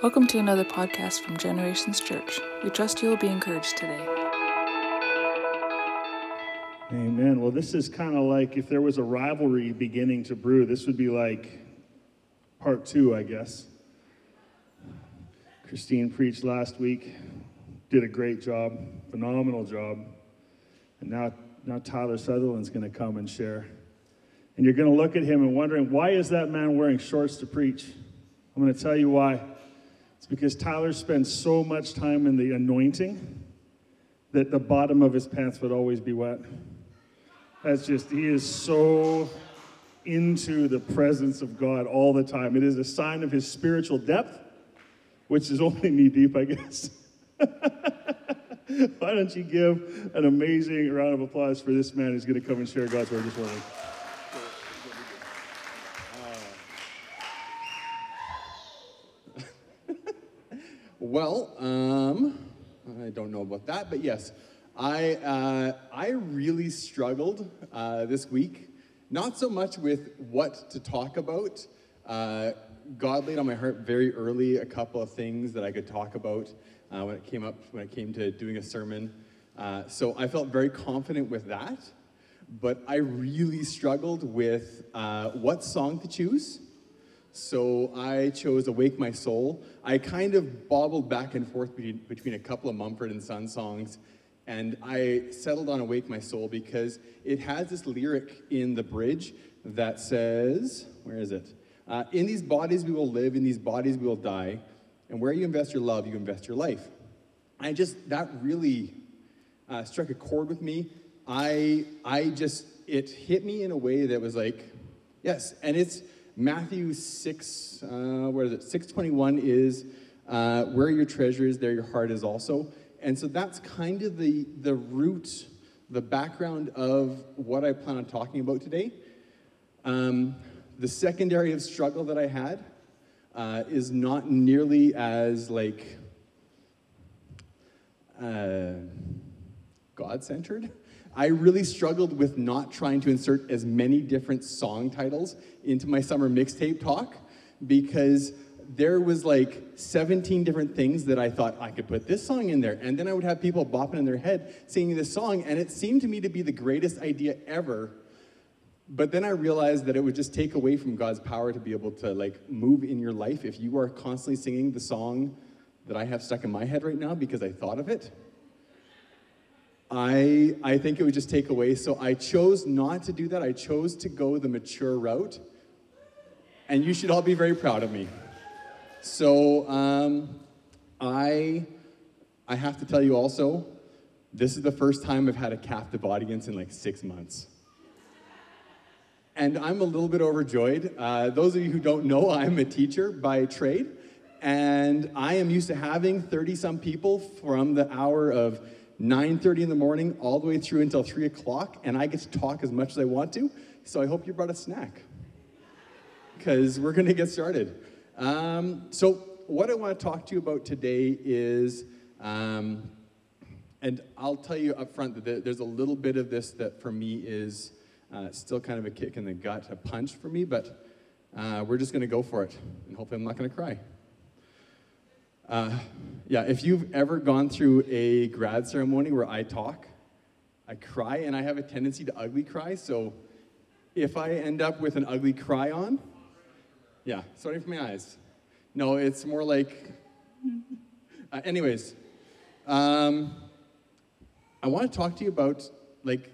Welcome to another podcast from Generations Church. We trust you will be encouraged today. Amen. Well, this is kind of like if there was a rivalry beginning to brew, this would be like part two, I guess. Christine preached last week, did a great job, phenomenal job. And now, now Tyler Sutherland's going to come and share. And you're going to look at him and wondering, why is that man wearing shorts to preach? I'm going to tell you why. It's because Tyler spends so much time in the anointing that the bottom of his pants would always be wet. That's just, he is so into the presence of God all the time. It is a sign of his spiritual depth, which is only knee deep, I guess. Why don't you give an amazing round of applause for this man who's going to come and share God's word this morning? Well, um, I don't know about that, but yes, I, uh, I really struggled uh, this week, not so much with what to talk about. Uh, God laid on my heart very early a couple of things that I could talk about uh, when it came up, when it came to doing a sermon. Uh, so I felt very confident with that, but I really struggled with uh, what song to choose. So I chose Awake My Soul. I kind of bobbled back and forth between, between a couple of Mumford and Son songs, and I settled on Awake My Soul because it has this lyric in the bridge that says, where is it? Uh, in these bodies we will live, in these bodies we will die, and where you invest your love, you invest your life. I just, that really uh, struck a chord with me. I, I just, it hit me in a way that was like, yes, and it's, Matthew 6, uh, where is it? 621 is uh, where your treasure is, there your heart is also. And so that's kind of the, the root, the background of what I plan on talking about today. Um, the secondary of struggle that I had uh, is not nearly as like uh, God centered. I really struggled with not trying to insert as many different song titles into my summer mixtape talk because there was like 17 different things that I thought I could put this song in there. And then I would have people bopping in their head singing this song, and it seemed to me to be the greatest idea ever. But then I realized that it would just take away from God's power to be able to like move in your life if you are constantly singing the song that I have stuck in my head right now because I thought of it. I, I think it would just take away. So I chose not to do that. I chose to go the mature route. And you should all be very proud of me. So um, I, I have to tell you also, this is the first time I've had a captive audience in like six months. And I'm a little bit overjoyed. Uh, those of you who don't know, I'm a teacher by trade. And I am used to having 30 some people from the hour of 9.30 in the morning all the way through until 3 o'clock, and I get to talk as much as I want to. So I hope you brought a snack because we're going to get started. Um, so what I want to talk to you about today is, um, and I'll tell you up front that there's a little bit of this that for me is uh, still kind of a kick in the gut, a punch for me, but uh, we're just going to go for it, and hopefully I'm not going to cry. Uh, yeah, if you've ever gone through a grad ceremony where I talk, I cry, and I have a tendency to ugly cry. So if I end up with an ugly cry on, yeah, starting from my eyes. No, it's more like. Uh, anyways, um, I want to talk to you about, like,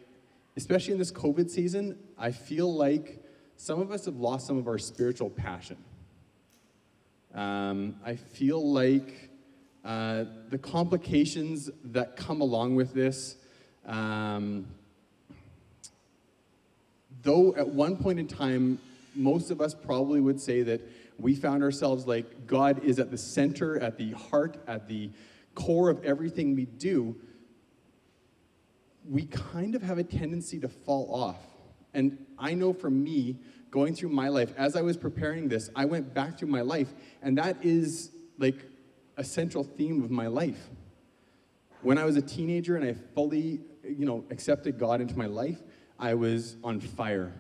especially in this COVID season, I feel like some of us have lost some of our spiritual passion. Um, I feel like uh, the complications that come along with this, um, though at one point in time, most of us probably would say that we found ourselves like God is at the center, at the heart, at the core of everything we do, we kind of have a tendency to fall off. And I know for me, going through my life, as I was preparing this, I went back through my life, and that is like a central theme of my life. When I was a teenager and I fully, you know, accepted God into my life, I was on fire.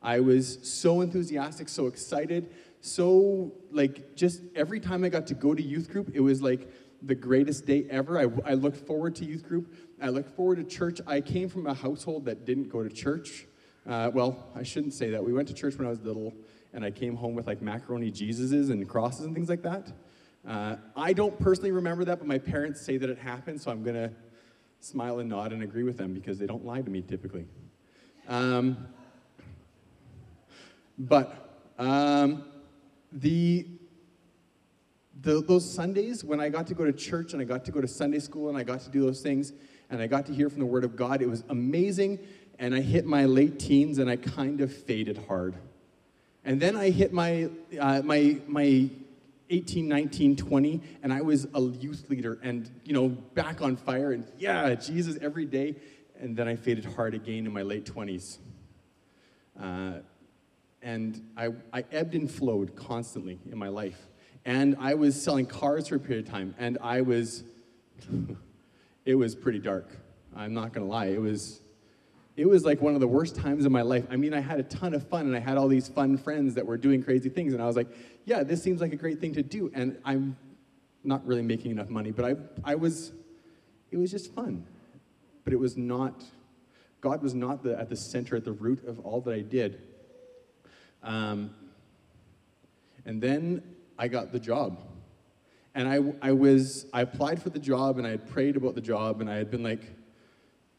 I was so enthusiastic, so excited, so like just every time I got to go to youth group, it was like the greatest day ever. I, I looked forward to youth group. I looked forward to church. I came from a household that didn't go to church. Uh, well, I shouldn't say that. We went to church when I was little, and I came home with like macaroni Jesuses and crosses and things like that. Uh, I don't personally remember that, but my parents say that it happened, so I'm going to smile and nod and agree with them because they don't lie to me typically. Um, but um, the, the, those Sundays when I got to go to church and I got to go to Sunday school and I got to do those things and I got to hear from the Word of God, it was amazing. And I hit my late teens and I kind of faded hard. And then I hit my, uh, my, my 18, 19, 20, and I was a youth leader and, you know, back on fire and, yeah, Jesus every day. And then I faded hard again in my late 20s. Uh, and I, I ebbed and flowed constantly in my life. And I was selling cars for a period of time, and I was, it was pretty dark. I'm not gonna lie. It was, it was like one of the worst times of my life. I mean, I had a ton of fun, and I had all these fun friends that were doing crazy things, and I was like, yeah, this seems like a great thing to do. And I'm not really making enough money, but I, I was, it was just fun. But it was not, God was not the, at the center, at the root of all that I did. Um, and then I got the job. And I, I was, I applied for the job and I had prayed about the job and I had been like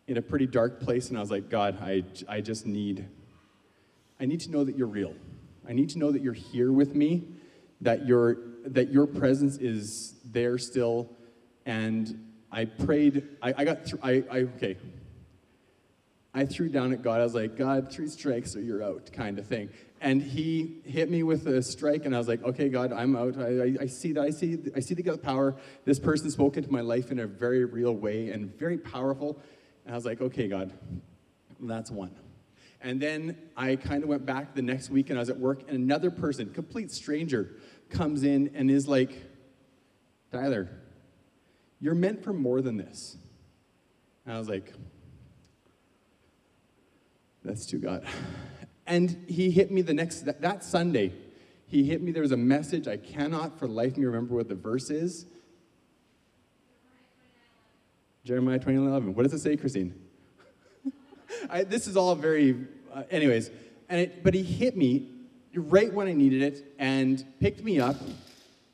in a pretty dark place and I was like, God, I, I just need, I need to know that you're real. I need to know that you're here with me, that your, that your presence is there still. And I prayed, I, I got through, I, I, okay. I threw down at God. I was like, God, three strikes or you're out, kind of thing and he hit me with a strike and i was like okay god i'm out i, I, I see that i see i see the power this person spoke into my life in a very real way and very powerful and i was like okay god that's one and then i kind of went back the next week and i was at work and another person complete stranger comes in and is like tyler you're meant for more than this and i was like that's too god and he hit me the next, that, that Sunday, he hit me. There was a message. I cannot for life me remember what the verse is. Jeremiah 29 11. What does it say, Christine? I, this is all very, uh, anyways. And it, but he hit me right when I needed it and picked me up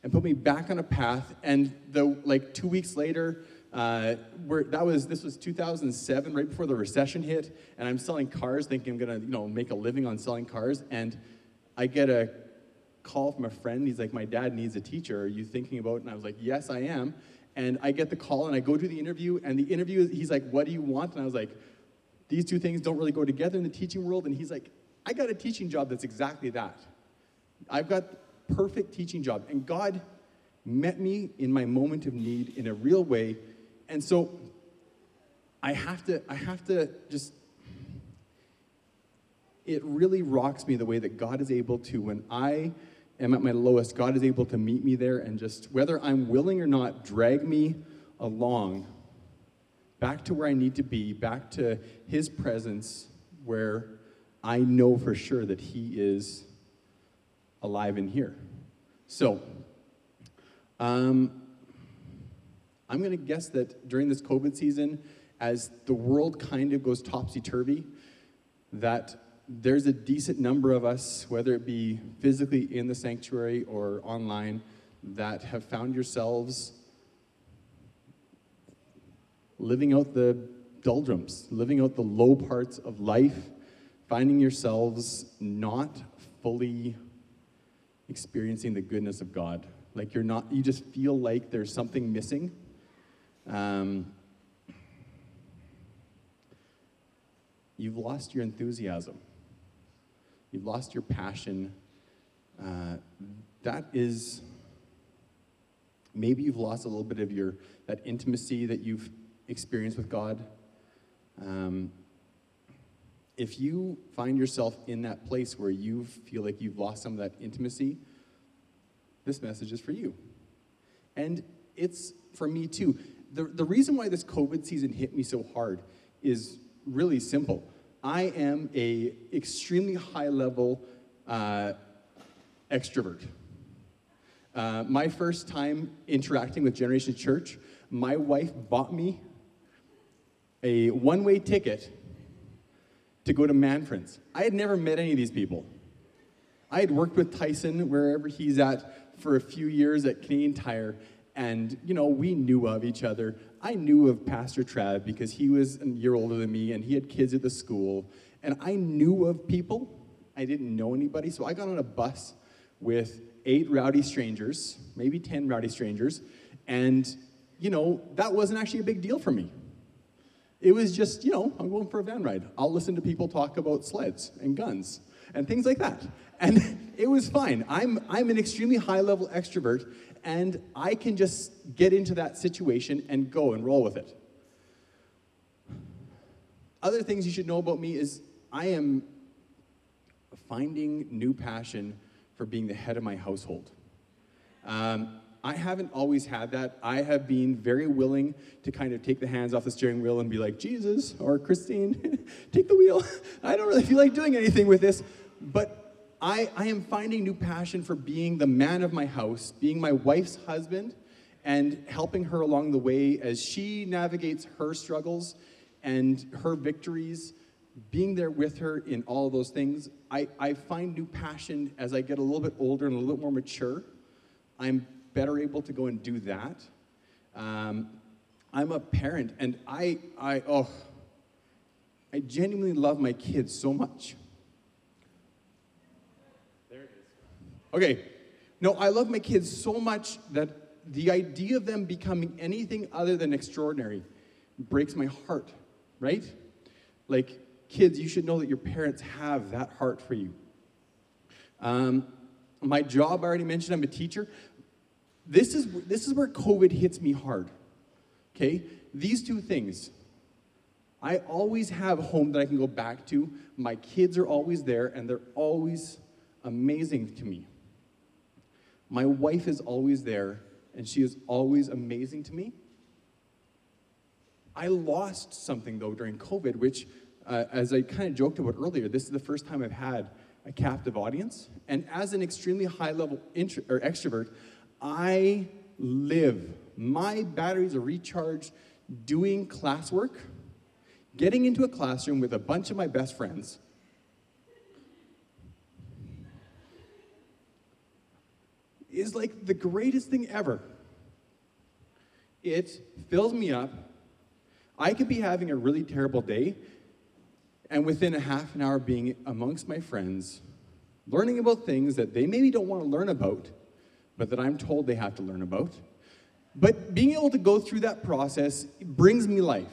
and put me back on a path. And the like two weeks later, uh, where that was this was 2007, right before the recession hit, and I'm selling cars, thinking I'm gonna you know make a living on selling cars, and I get a call from a friend. He's like, "My dad needs a teacher. Are you thinking about?" It? And I was like, "Yes, I am." And I get the call, and I go to the interview, and the interview, he's like, "What do you want?" And I was like, "These two things don't really go together in the teaching world." And he's like, "I got a teaching job that's exactly that. I've got perfect teaching job." And God met me in my moment of need in a real way and so I have to, I have to just, it really rocks me the way that God is able to, when I am at my lowest, God is able to meet me there and just, whether I'm willing or not, drag me along back to where I need to be, back to His presence where I know for sure that He is alive in here. So, um, I'm going to guess that during this COVID season, as the world kind of goes topsy turvy, that there's a decent number of us, whether it be physically in the sanctuary or online, that have found yourselves living out the doldrums, living out the low parts of life, finding yourselves not fully experiencing the goodness of God. Like you're not, you just feel like there's something missing. Um, you've lost your enthusiasm. You've lost your passion. Uh, that is, maybe you've lost a little bit of your, that intimacy that you've experienced with God. Um, if you find yourself in that place where you feel like you've lost some of that intimacy, this message is for you. And it's for me too the, the reason why this COVID season hit me so hard is really simple. I am a extremely high level uh, extrovert. Uh, my first time interacting with Generation Church, my wife bought me a one way ticket to go to Manfred's. I had never met any of these people. I had worked with Tyson wherever he's at for a few years at Canadian Tire, and you know we knew of each other. I knew of Pastor Trav because he was a year older than me, and he had kids at the school, and I knew of people. I didn't know anybody, so I got on a bus with eight rowdy strangers, maybe ten rowdy strangers, and you know that wasn't actually a big deal for me. It was just, you know, I'm going for a van ride. I'll listen to people talk about sleds and guns and things like that. And it was fine. I'm, I'm an extremely high level extrovert, and I can just get into that situation and go and roll with it. Other things you should know about me is I am finding new passion for being the head of my household. Um, I haven't always had that. I have been very willing to kind of take the hands off the steering wheel and be like, Jesus or Christine, take the wheel. I don't really feel like doing anything with this. But I, I am finding new passion for being the man of my house, being my wife's husband, and helping her along the way as she navigates her struggles and her victories, being there with her in all those things. I, I find new passion as I get a little bit older and a little bit more mature. I'm better able to go and do that. Um, I'm a parent, and I, I, oh, I genuinely love my kids so much. There it is. Okay, no, I love my kids so much that the idea of them becoming anything other than extraordinary breaks my heart, right? Like, kids, you should know that your parents have that heart for you. Um, my job, I already mentioned, I'm a teacher. This is, this is where COVID hits me hard. Okay? These two things. I always have a home that I can go back to. My kids are always there, and they're always amazing to me. My wife is always there, and she is always amazing to me. I lost something, though, during COVID, which, uh, as I kind of joked about earlier, this is the first time I've had a captive audience. And as an extremely high level intro- or extrovert, I live. My batteries are recharged doing classwork, getting into a classroom with a bunch of my best friends. Is like the greatest thing ever. It fills me up. I could be having a really terrible day, and within a half an hour being amongst my friends, learning about things that they maybe don't want to learn about, but that I'm told they have to learn about. But being able to go through that process brings me life.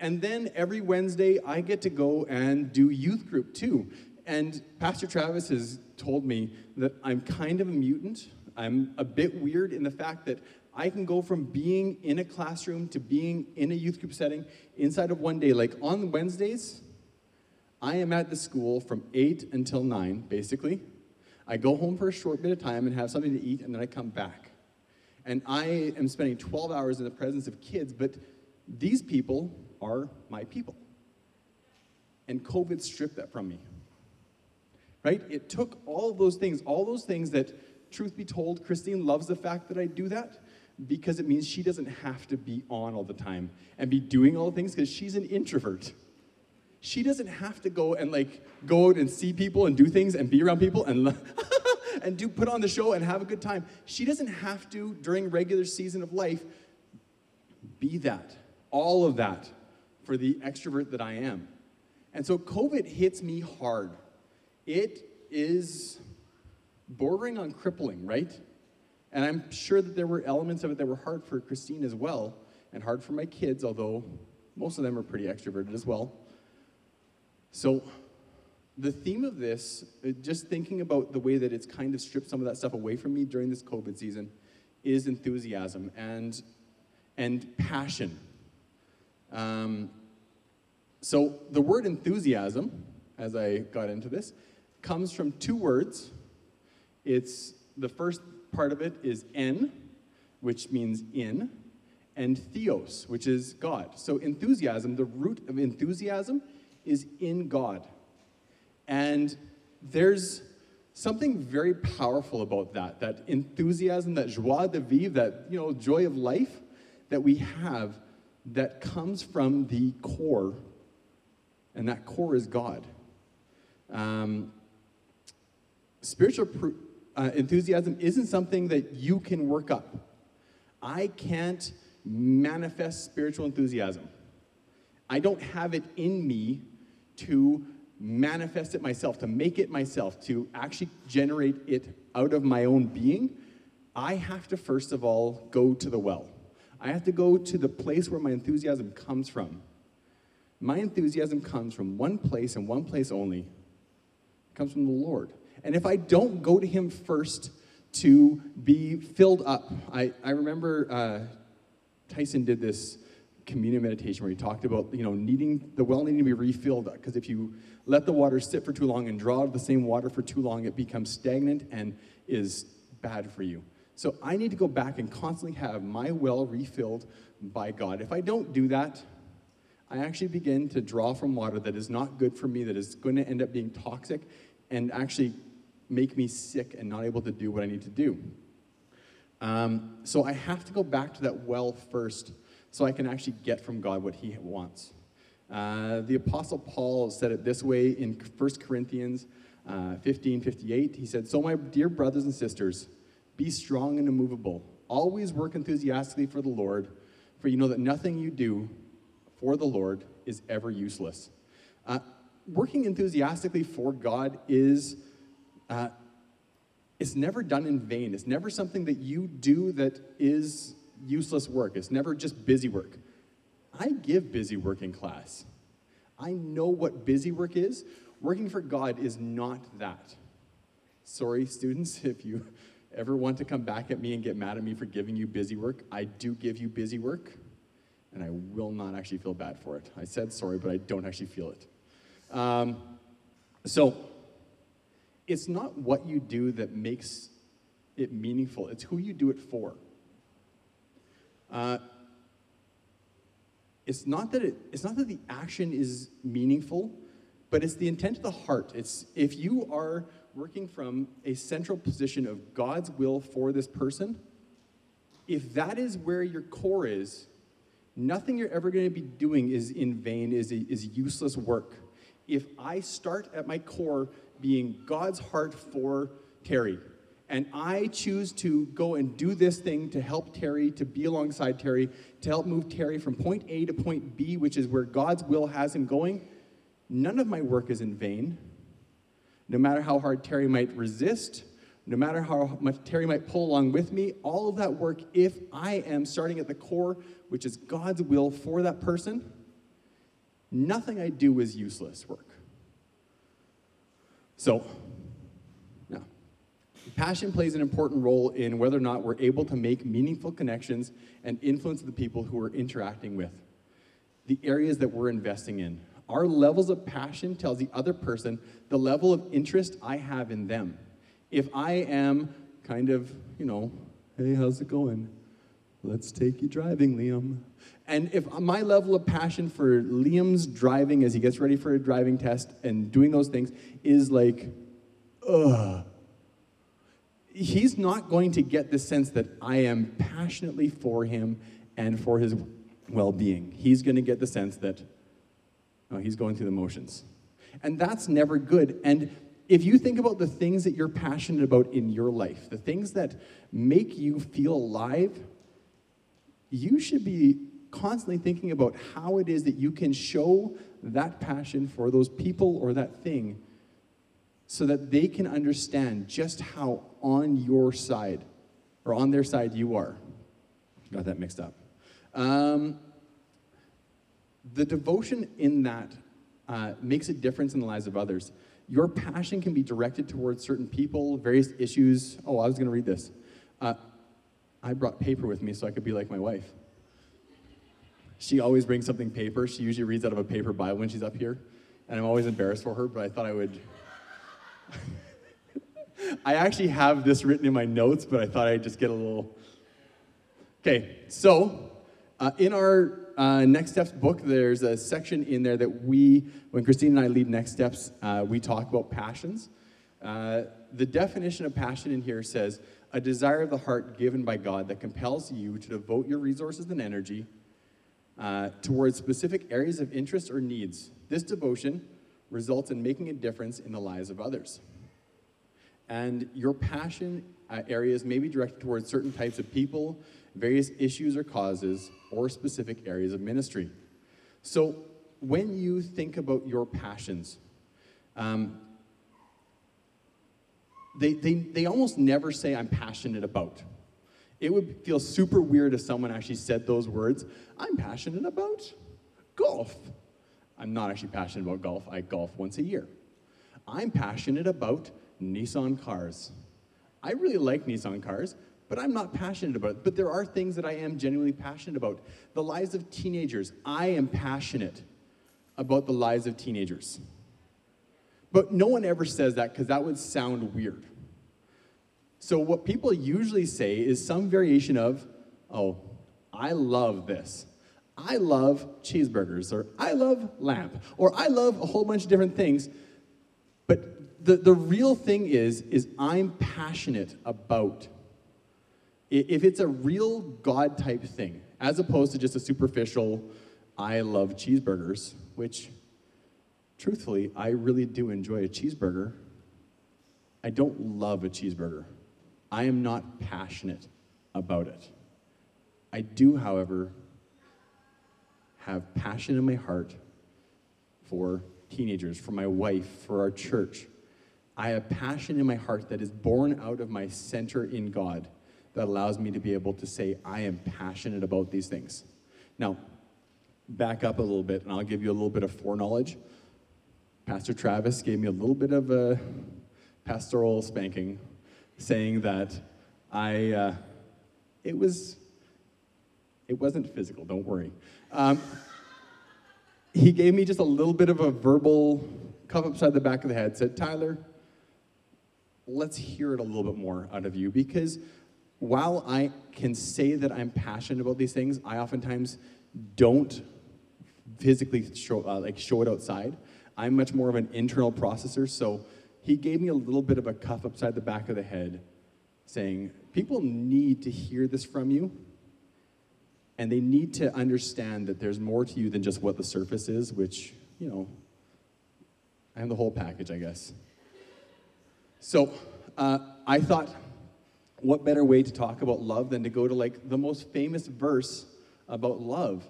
And then every Wednesday, I get to go and do youth group too. And Pastor Travis has told me that I'm kind of a mutant. I'm a bit weird in the fact that I can go from being in a classroom to being in a youth group setting inside of one day. Like on Wednesdays, I am at the school from 8 until 9, basically. I go home for a short bit of time and have something to eat, and then I come back. And I am spending 12 hours in the presence of kids, but these people are my people. And COVID stripped that from me. Right? It took all of those things, all those things that, truth be told, Christine loves the fact that I do that because it means she doesn't have to be on all the time and be doing all the things because she's an introvert she doesn't have to go and like go out and see people and do things and be around people and and do put on the show and have a good time. She doesn't have to during regular season of life be that, all of that for the extrovert that I am. And so COVID hits me hard. It is bordering on crippling, right? And I'm sure that there were elements of it that were hard for Christine as well, and hard for my kids, although most of them are pretty extroverted as well. So, the theme of this, uh, just thinking about the way that it's kind of stripped some of that stuff away from me during this COVID season, is enthusiasm and, and passion. Um, so, the word enthusiasm, as I got into this, comes from two words. It's the first part of it is en, which means in, and theos, which is God. So, enthusiasm, the root of enthusiasm is in God. And there's something very powerful about that, that enthusiasm, that joie de vivre, that you know, joy of life that we have that comes from the core, and that core is God. Um, spiritual uh, enthusiasm isn't something that you can work up. I can't manifest spiritual enthusiasm. I don't have it in me to manifest it myself, to make it myself, to actually generate it out of my own being. I have to first of all go to the well. I have to go to the place where my enthusiasm comes from. My enthusiasm comes from one place and one place only. It comes from the Lord. And if I don't go to Him first to be filled up, I, I remember uh, Tyson did this communion meditation where he talked about you know needing the well needing to be refilled because if you let the water sit for too long and draw the same water for too long, it becomes stagnant and is bad for you. So I need to go back and constantly have my well refilled by God. If I don't do that, I actually begin to draw from water that is not good for me, that is going to end up being toxic and actually make me sick and not able to do what I need to do. Um, so I have to go back to that well first so I can actually get from God what He wants. Uh, the Apostle Paul said it this way in 1 Corinthians uh, 15 58. He said, So, my dear brothers and sisters, be strong and immovable. Always work enthusiastically for the Lord, for you know that nothing you do for the Lord is ever useless. Uh, working enthusiastically for God is uh, it's never done in vain. It's never something that you do that is useless work. It's never just busy work. I give busy work in class. I know what busy work is. Working for God is not that. Sorry, students, if you ever want to come back at me and get mad at me for giving you busy work, I do give you busy work, and I will not actually feel bad for it. I said sorry, but I don't actually feel it. Um, so, it's not what you do that makes it meaningful, it's who you do it for. Uh, it's not that it, it's not that the action is meaningful, but it's the intent of the heart. It's if you are working from a central position of God's will for this person, if that is where your core is, nothing you're ever going to be doing is in vain, is, is useless work. If I start at my core being God's heart for Terry, and I choose to go and do this thing to help Terry, to be alongside Terry, to help move Terry from point A to point B, which is where God's will has him going, none of my work is in vain. No matter how hard Terry might resist, no matter how much Terry might pull along with me, all of that work, if I am starting at the core, which is God's will for that person, nothing I do is useless work. So, yeah. Passion plays an important role in whether or not we're able to make meaningful connections and influence the people who we're interacting with, the areas that we're investing in. Our levels of passion tells the other person the level of interest I have in them. If I am kind of, you know, hey, how's it going? Let's take you driving, Liam. And if my level of passion for Liam's driving as he gets ready for a driving test and doing those things is like, ugh, he's not going to get the sense that I am passionately for him and for his well being. He's going to get the sense that oh, he's going through the motions. And that's never good. And if you think about the things that you're passionate about in your life, the things that make you feel alive, you should be constantly thinking about how it is that you can show that passion for those people or that thing so that they can understand just how on your side or on their side you are. Got that mixed up. Um, the devotion in that uh, makes a difference in the lives of others. Your passion can be directed towards certain people, various issues. Oh, I was going to read this. Uh, I brought paper with me so I could be like my wife. She always brings something paper. She usually reads out of a paper Bible when she's up here. And I'm always embarrassed for her, but I thought I would I actually have this written in my notes, but I thought I'd just get a little. Okay, so uh, in our uh, Next Steps book, there's a section in there that we, when Christine and I lead Next Steps, uh, we talk about passions. Uh, the definition of passion in here says a desire of the heart given by God that compels you to devote your resources and energy uh, towards specific areas of interest or needs. This devotion results in making a difference in the lives of others. And your passion uh, areas may be directed towards certain types of people, various issues or causes, or specific areas of ministry. So, when you think about your passions, um, they, they, they almost never say, I'm passionate about. It would feel super weird if someone actually said those words. I'm passionate about golf. I'm not actually passionate about golf. I golf once a year. I'm passionate about Nissan cars. I really like Nissan cars, but I'm not passionate about it. But there are things that I am genuinely passionate about. The lives of teenagers. I am passionate about the lives of teenagers. But no one ever says that because that would sound weird. So, what people usually say is some variation of, oh, I love this. I love cheeseburgers, or I love lamb, or I love a whole bunch of different things. But the, the real thing is, is I'm passionate about. If it's a real God type thing, as opposed to just a superficial, I love cheeseburgers, which truthfully, I really do enjoy a cheeseburger. I don't love a cheeseburger. I am not passionate about it. I do, however, have passion in my heart for teenagers, for my wife, for our church. I have passion in my heart that is born out of my center in God that allows me to be able to say, I am passionate about these things. Now, back up a little bit, and I'll give you a little bit of foreknowledge. Pastor Travis gave me a little bit of a pastoral spanking, saying that I, uh, it was, it wasn't physical, don't worry. Um, he gave me just a little bit of a verbal cuff upside the back of the head, said, Tyler, let's hear it a little bit more out of you because while I can say that I'm passionate about these things, I oftentimes don't physically show, uh, like show it outside. I'm much more of an internal processor, so he gave me a little bit of a cuff upside the back of the head, saying, People need to hear this from you, and they need to understand that there's more to you than just what the surface is, which, you know, I'm the whole package, I guess. So uh, I thought, what better way to talk about love than to go to like the most famous verse about love?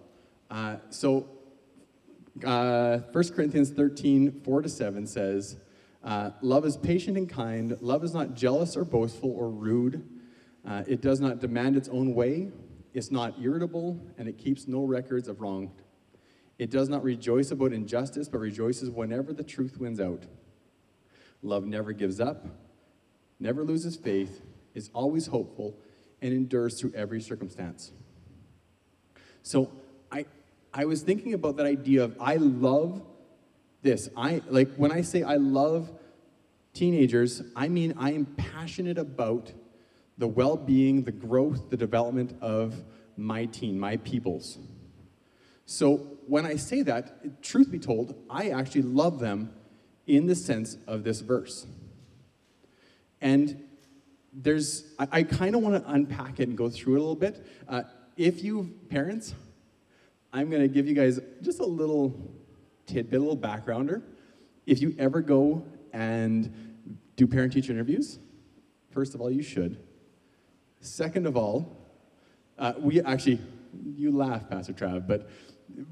Uh, so uh, 1 Corinthians 13, 4 to 7 says, uh, Love is patient and kind. Love is not jealous or boastful or rude. Uh, it does not demand its own way. It's not irritable, and it keeps no records of wrong. It does not rejoice about injustice, but rejoices whenever the truth wins out. Love never gives up, never loses faith, is always hopeful, and endures through every circumstance. So I, I was thinking about that idea of I love this. I like when I say I love teenagers, I mean I am passionate about the well-being, the growth, the development of my teen, my peoples. So when I say that, truth be told, I actually love them in the sense of this verse. And there's, I, I kind of want to unpack it and go through it a little bit. Uh, if you parents, I'm going to give you guys just a little tidbit, a little backgrounder. If you ever go and do parent teacher interviews, first of all, you should. Second of all, uh, we actually, you laugh, Pastor Trav, but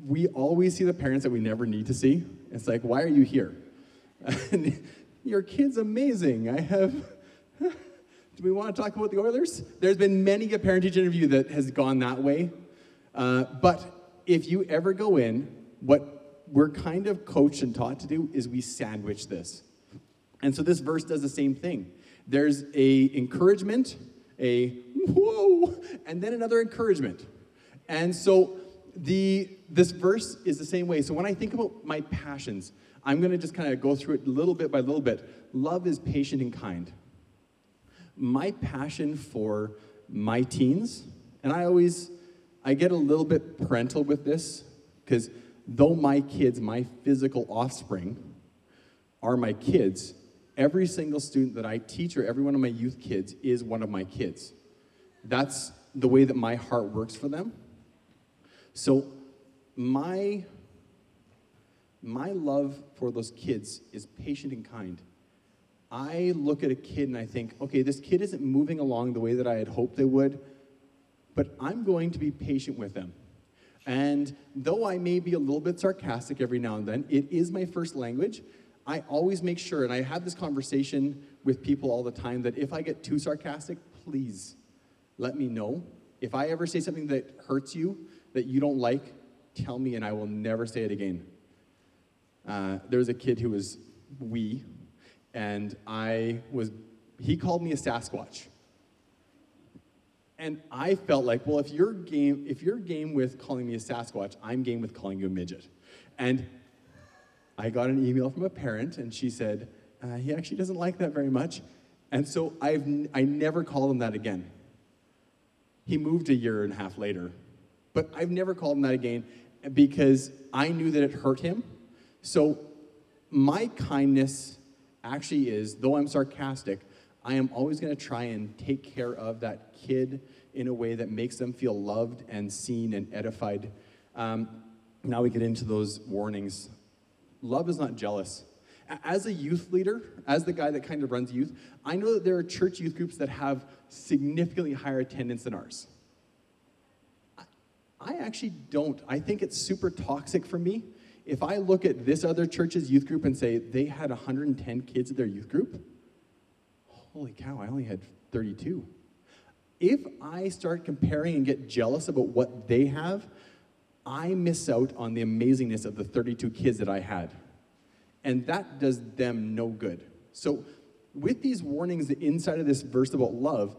we always see the parents that we never need to see. It's like, why are you here? Your kid's amazing. I have. do we want to talk about the Oilers? There's been many a parent teacher interview that has gone that way. Uh, but if you ever go in, what we're kind of coached and taught to do is we sandwich this. And so this verse does the same thing. There's a encouragement, a whoa, and then another encouragement. And so the this verse is the same way. So when I think about my passions, I'm going to just kind of go through it little bit by little bit. Love is patient and kind. My passion for my teens, and I always I get a little bit parental with this because though my kids, my physical offspring, are my kids, every single student that I teach or every one of my youth kids is one of my kids. That's the way that my heart works for them. So my my love for those kids is patient and kind. I look at a kid and I think, okay, this kid isn't moving along the way that I had hoped they would, but I'm going to be patient with them. And though I may be a little bit sarcastic every now and then, it is my first language. I always make sure, and I have this conversation with people all the time, that if I get too sarcastic, please let me know. If I ever say something that hurts you, that you don't like, tell me and I will never say it again. Uh, there was a kid who was wee, and I was, he called me a Sasquatch. And I felt like, well, if you're game, if you're game with calling me a Sasquatch, I'm game with calling you a midget. And I got an email from a parent, and she said, uh, he actually doesn't like that very much. And so I've, n- I never called him that again. He moved a year and a half later, but I've never called him that again because I knew that it hurt him. So my kindness actually is, though I'm sarcastic, I am always going to try and take care of that kid in a way that makes them feel loved and seen and edified. Um, now we get into those warnings. Love is not jealous. As a youth leader, as the guy that kind of runs youth, I know that there are church youth groups that have significantly higher attendance than ours. I actually don't. I think it's super toxic for me. If I look at this other church's youth group and say they had 110 kids at their youth group, holy cow, I only had 32. If I start comparing and get jealous about what they have, I miss out on the amazingness of the 32 kids that I had. And that does them no good. So, with these warnings inside of this verse about love,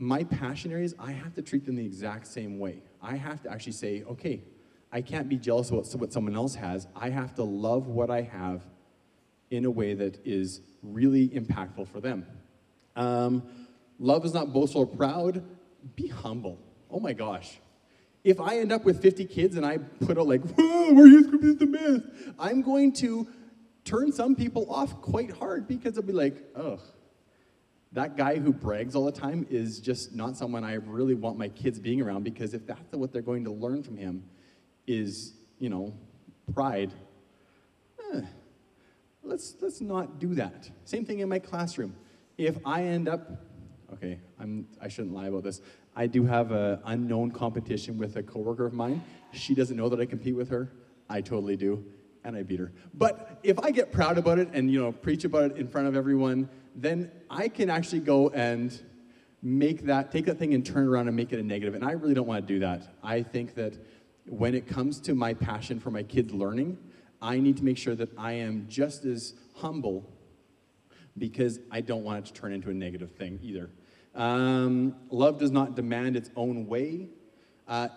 my passion areas, I have to treat them the exact same way. I have to actually say, okay, I can't be jealous what, what someone else has. I have to love what I have in a way that is really impactful for them. Um, love is not boastful or proud. Be humble. Oh my gosh. If I end up with 50 kids and I put out like, whoa, we're youth group is the best, I'm going to turn some people off quite hard because they'll be like, ugh, that guy who brags all the time is just not someone I really want my kids being around because if that's what they're going to learn from him is, you know, pride, eh, let's, let's not do that. Same thing in my classroom. If I end up, okay, I'm, I shouldn't lie about this. I do have an unknown competition with a coworker of mine. She doesn't know that I compete with her. I totally do, and I beat her. But if I get proud about it and you know preach about it in front of everyone, then I can actually go and make that take that thing and turn around and make it a negative. And I really don't want to do that. I think that when it comes to my passion for my kids learning, I need to make sure that I am just as humble because I don't want it to turn into a negative thing either. Um, love does not demand its own way. Uh,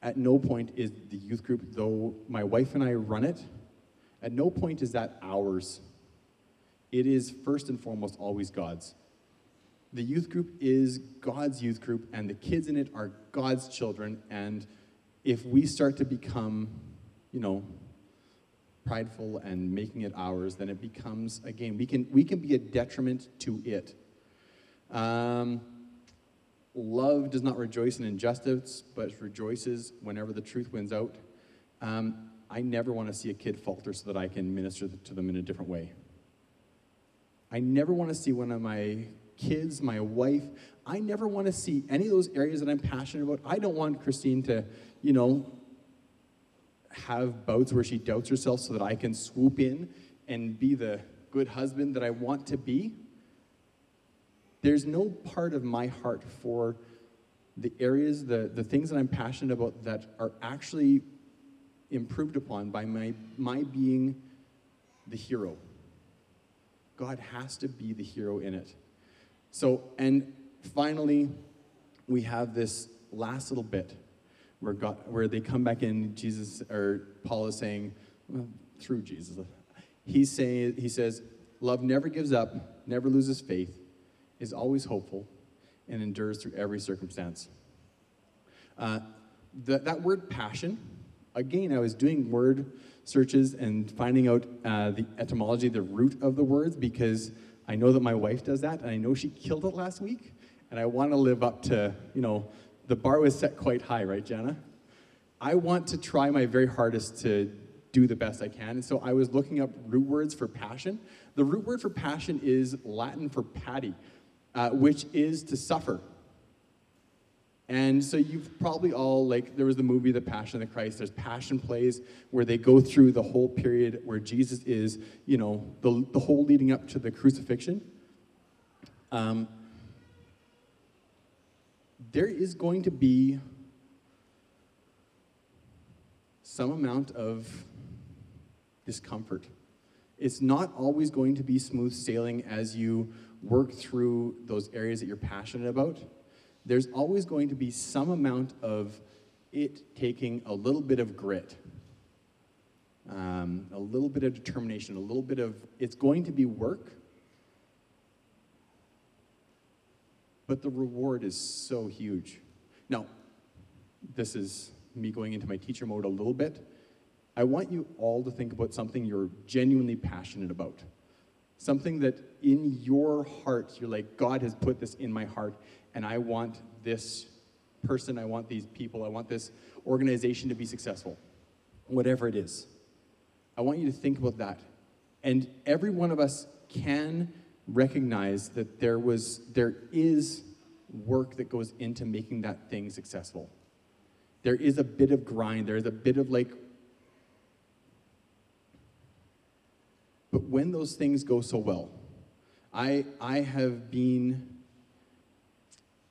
at no point is the youth group, though my wife and I run it, at no point is that ours. It is first and foremost always God's. The youth group is God's youth group, and the kids in it are God's children. And if we start to become, you know, prideful and making it ours, then it becomes again we can we can be a detriment to it. Um, love does not rejoice in injustice, but rejoices whenever the truth wins out. Um, I never want to see a kid falter so that I can minister to them in a different way. I never want to see one of my kids, my wife, I never want to see any of those areas that I'm passionate about. I don't want Christine to, you know, have bouts where she doubts herself so that I can swoop in and be the good husband that I want to be. There's no part of my heart for the areas, the, the things that I'm passionate about that are actually improved upon by my, my being the hero. God has to be the hero in it. So, and finally, we have this last little bit where God, where they come back in. Jesus or Paul is saying, well, through Jesus, he's saying, he says, love never gives up, never loses faith, is always hopeful, and endures through every circumstance. Uh, that word passion again, I was doing word searches and finding out uh, the etymology, the root of the words, because I know that my wife does that, and I know she killed it last week, and I want to live up to, you know, the bar was set quite high, right, Jana? I want to try my very hardest to do the best I can. And so I was looking up root words for passion. The root word for passion is Latin for pati, uh, which is to suffer. And so you've probably all, like, there was the movie The Passion of the Christ. There's passion plays where they go through the whole period where Jesus is, you know, the, the whole leading up to the crucifixion. Um, there is going to be some amount of discomfort. It's not always going to be smooth sailing as you work through those areas that you're passionate about. There's always going to be some amount of it taking a little bit of grit, um, a little bit of determination, a little bit of, it's going to be work. But the reward is so huge. Now, this is me going into my teacher mode a little bit. I want you all to think about something you're genuinely passionate about. Something that in your heart, you're like, God has put this in my heart, and I want this person, I want these people, I want this organization to be successful. Whatever it is. I want you to think about that. And every one of us can recognize that there was there is work that goes into making that thing successful. There is a bit of grind, there is a bit of like But when those things go so well, I I have been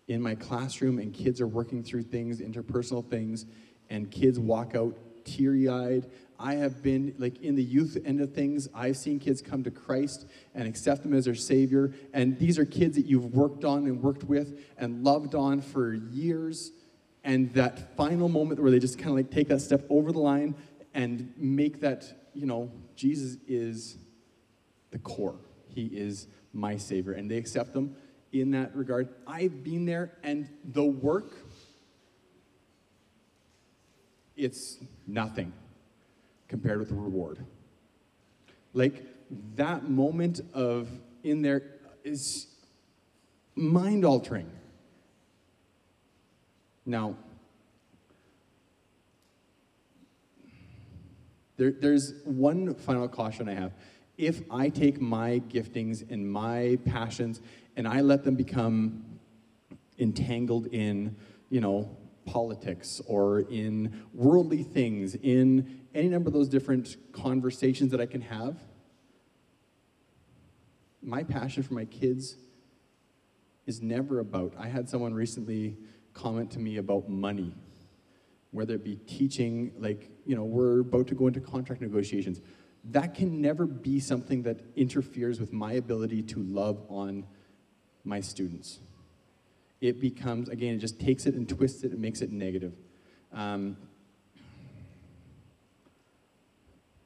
in my classroom and kids are working through things, interpersonal things, and kids walk out teary eyed. I have been, like, in the youth end of things, I've seen kids come to Christ and accept Him as their Savior. And these are kids that you've worked on and worked with and loved on for years. And that final moment where they just kind of like take that step over the line and make that, you know, Jesus is the core. He is my Savior. And they accept Him in that regard. I've been there, and the work, it's nothing compared with the reward. Like that moment of in there is mind altering. Now, there, there's one final caution I have. If I take my giftings and my passions and I let them become entangled in, you know, politics or in worldly things, in any number of those different conversations that I can have. My passion for my kids is never about, I had someone recently comment to me about money, whether it be teaching, like, you know, we're about to go into contract negotiations. That can never be something that interferes with my ability to love on my students. It becomes, again, it just takes it and twists it and makes it negative. Um,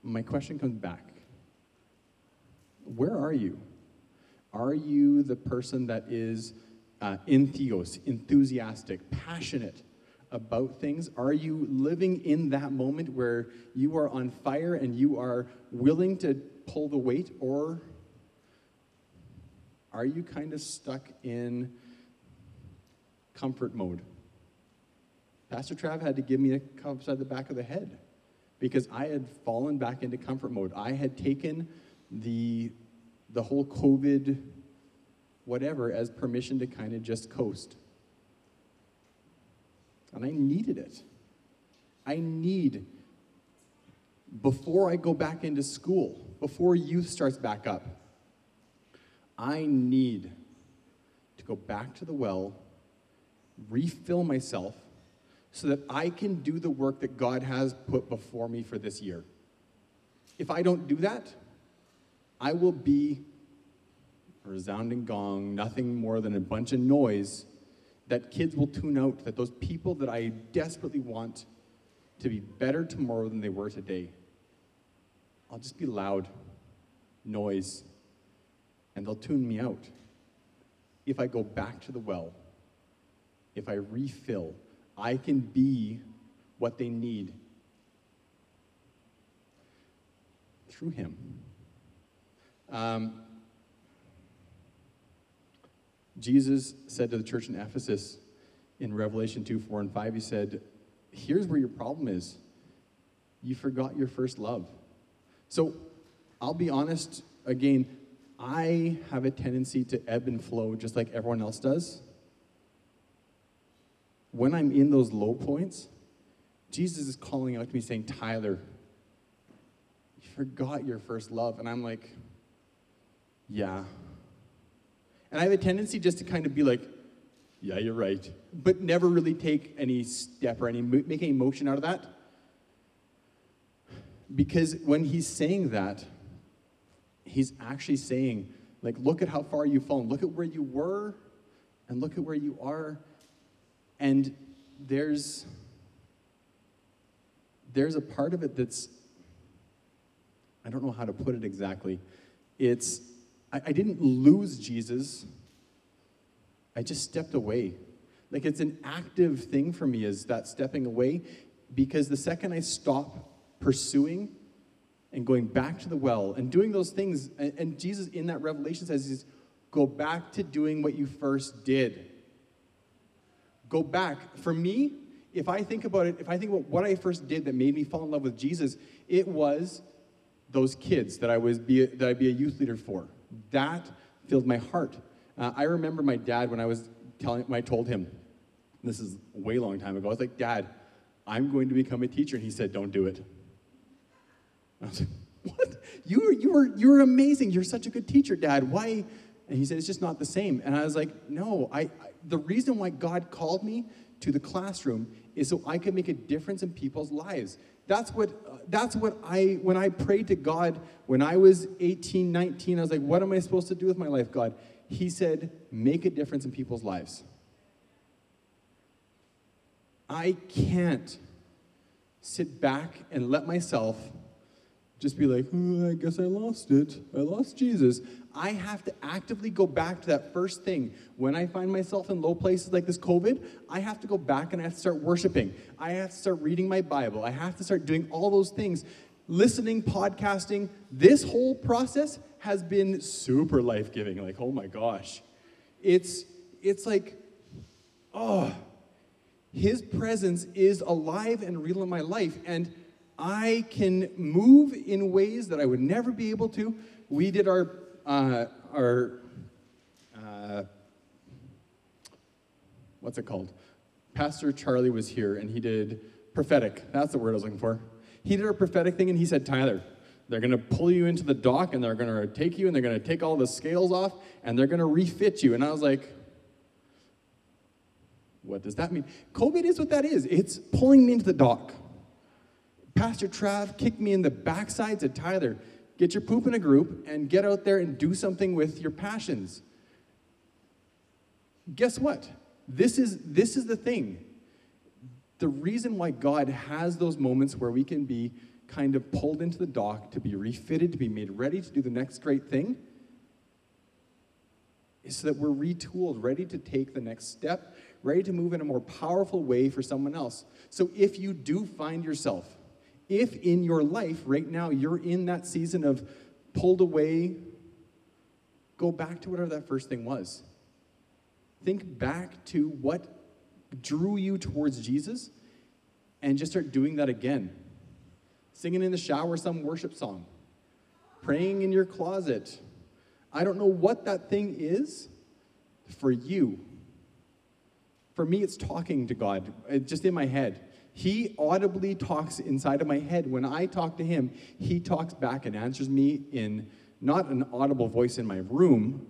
my question comes back Where are you? Are you the person that is uh, enthusiastic, passionate about things? Are you living in that moment where you are on fire and you are willing to pull the weight, or are you kind of stuck in comfort mode? Pastor Trav had to give me a cup upside the back of the head because I had fallen back into comfort mode. I had taken the, the whole COVID whatever as permission to kind of just coast. And I needed it. I need, before I go back into school, before youth starts back up, I need to go back to the well, refill myself, so that I can do the work that God has put before me for this year. If I don't do that, I will be a resounding gong, nothing more than a bunch of noise that kids will tune out, that those people that I desperately want to be better tomorrow than they were today, I'll just be loud, noise, and they'll tune me out. If I go back to the well, if I refill, I can be what they need through him. Um, Jesus said to the church in Ephesus in Revelation 2 4 and 5, he said, Here's where your problem is. You forgot your first love. So I'll be honest again, I have a tendency to ebb and flow just like everyone else does. When I'm in those low points, Jesus is calling out to me saying, Tyler, you forgot your first love. And I'm like, yeah. And I have a tendency just to kind of be like, yeah, you're right, but never really take any step or any make any motion out of that. Because when he's saying that, he's actually saying, like, look at how far you've fallen. Look at where you were, and look at where you are. And there's there's a part of it that's I don't know how to put it exactly. It's I, I didn't lose Jesus. I just stepped away. Like it's an active thing for me, is that stepping away, because the second I stop pursuing and going back to the well and doing those things, and, and Jesus in that revelation says, go back to doing what you first did. Go back. For me, if I think about it, if I think about what I first did that made me fall in love with Jesus, it was those kids that I was be, that I'd be a youth leader for. That filled my heart. Uh, I remember my dad when I was telling, when I told him, this is way long time ago. I was like, Dad, I'm going to become a teacher, and he said, Don't do it. I was like, What? You were, you were, you were amazing. You're such a good teacher, Dad. Why? And he said, It's just not the same. And I was like, No. I, I the reason why God called me to the classroom is so I could make a difference in people's lives. That's what, uh, that's what I, when I prayed to God when I was 18, 19, I was like, what am I supposed to do with my life, God? He said, make a difference in people's lives. I can't sit back and let myself just be like, oh, I guess I lost it. I lost Jesus. I have to actively go back to that first thing. When I find myself in low places like this COVID, I have to go back and I have to start worshiping. I have to start reading my Bible. I have to start doing all those things. Listening, podcasting, this whole process has been super life giving. Like, oh my gosh. It's, it's like, oh, his presence is alive and real in my life. And I can move in ways that I would never be able to. We did our, uh, our uh, what's it called? Pastor Charlie was here and he did prophetic. That's the word I was looking for. He did a prophetic thing and he said, Tyler, they're going to pull you into the dock and they're going to take you and they're going to take all the scales off and they're going to refit you. And I was like, what does that mean? COVID is what that is. It's pulling me into the dock. Pastor Trav kicked me in the backside to Tyler, get your poop in a group and get out there and do something with your passions. Guess what? This is, this is the thing. The reason why God has those moments where we can be kind of pulled into the dock to be refitted, to be made ready to do the next great thing, is so that we're retooled, ready to take the next step, ready to move in a more powerful way for someone else. So if you do find yourself if in your life right now you're in that season of pulled away, go back to whatever that first thing was. Think back to what drew you towards Jesus and just start doing that again. Singing in the shower some worship song, praying in your closet. I don't know what that thing is for you. For me, it's talking to God, uh, just in my head. He audibly talks inside of my head. When I talk to him, he talks back and answers me in not an audible voice in my room,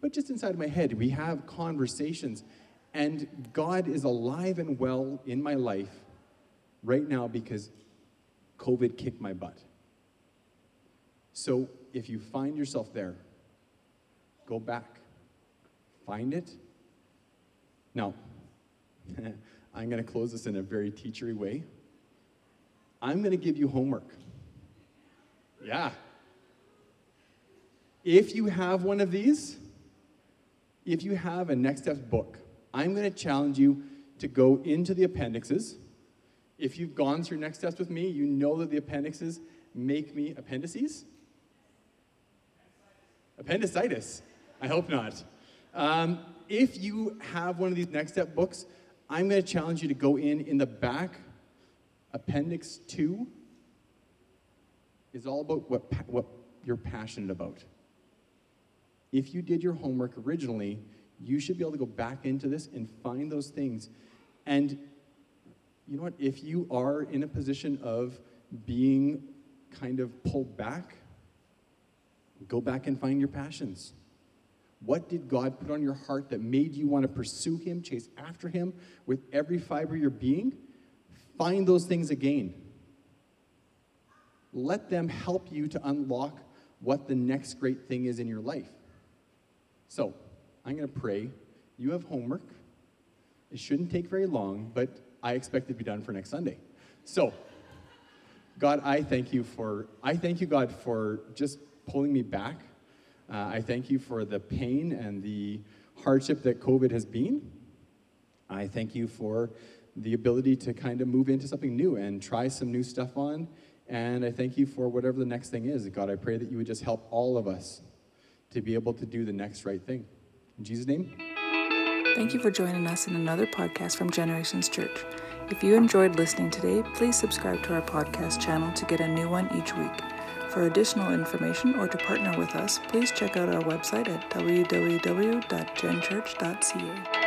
but just inside of my head. We have conversations. And God is alive and well in my life right now because COVID kicked my butt. So if you find yourself there, go back, find it. Now, I'm going to close this in a very teachery way. I'm going to give you homework. Yeah. If you have one of these, if you have a Next Steps book, I'm going to challenge you to go into the appendixes. If you've gone through Next Steps with me, you know that the appendixes make me appendices? Appendicitis. I hope not. Um, if you have one of these next step books, I'm going to challenge you to go in in the back. Appendix 2 is all about what, what you're passionate about. If you did your homework originally, you should be able to go back into this and find those things. And you know what? If you are in a position of being kind of pulled back, go back and find your passions. What did God put on your heart that made you want to pursue Him, chase after Him with every fiber of your being? Find those things again. Let them help you to unlock what the next great thing is in your life. So, I'm going to pray. You have homework. It shouldn't take very long, but I expect it to be done for next Sunday. So, God, I thank you for I thank you, God, for just pulling me back. Uh, I thank you for the pain and the hardship that COVID has been. I thank you for the ability to kind of move into something new and try some new stuff on. And I thank you for whatever the next thing is. God, I pray that you would just help all of us to be able to do the next right thing. In Jesus' name. Thank you for joining us in another podcast from Generations Church. If you enjoyed listening today, please subscribe to our podcast channel to get a new one each week. For additional information or to partner with us, please check out our website at www.genchurch.ca.